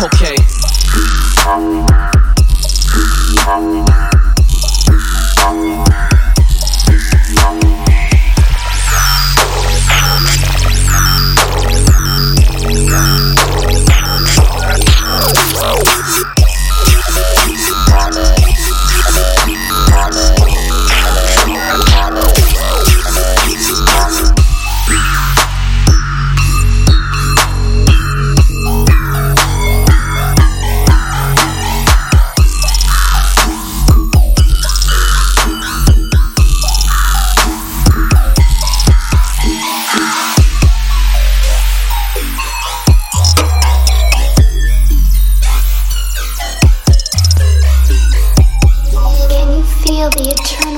Okay, the eternal.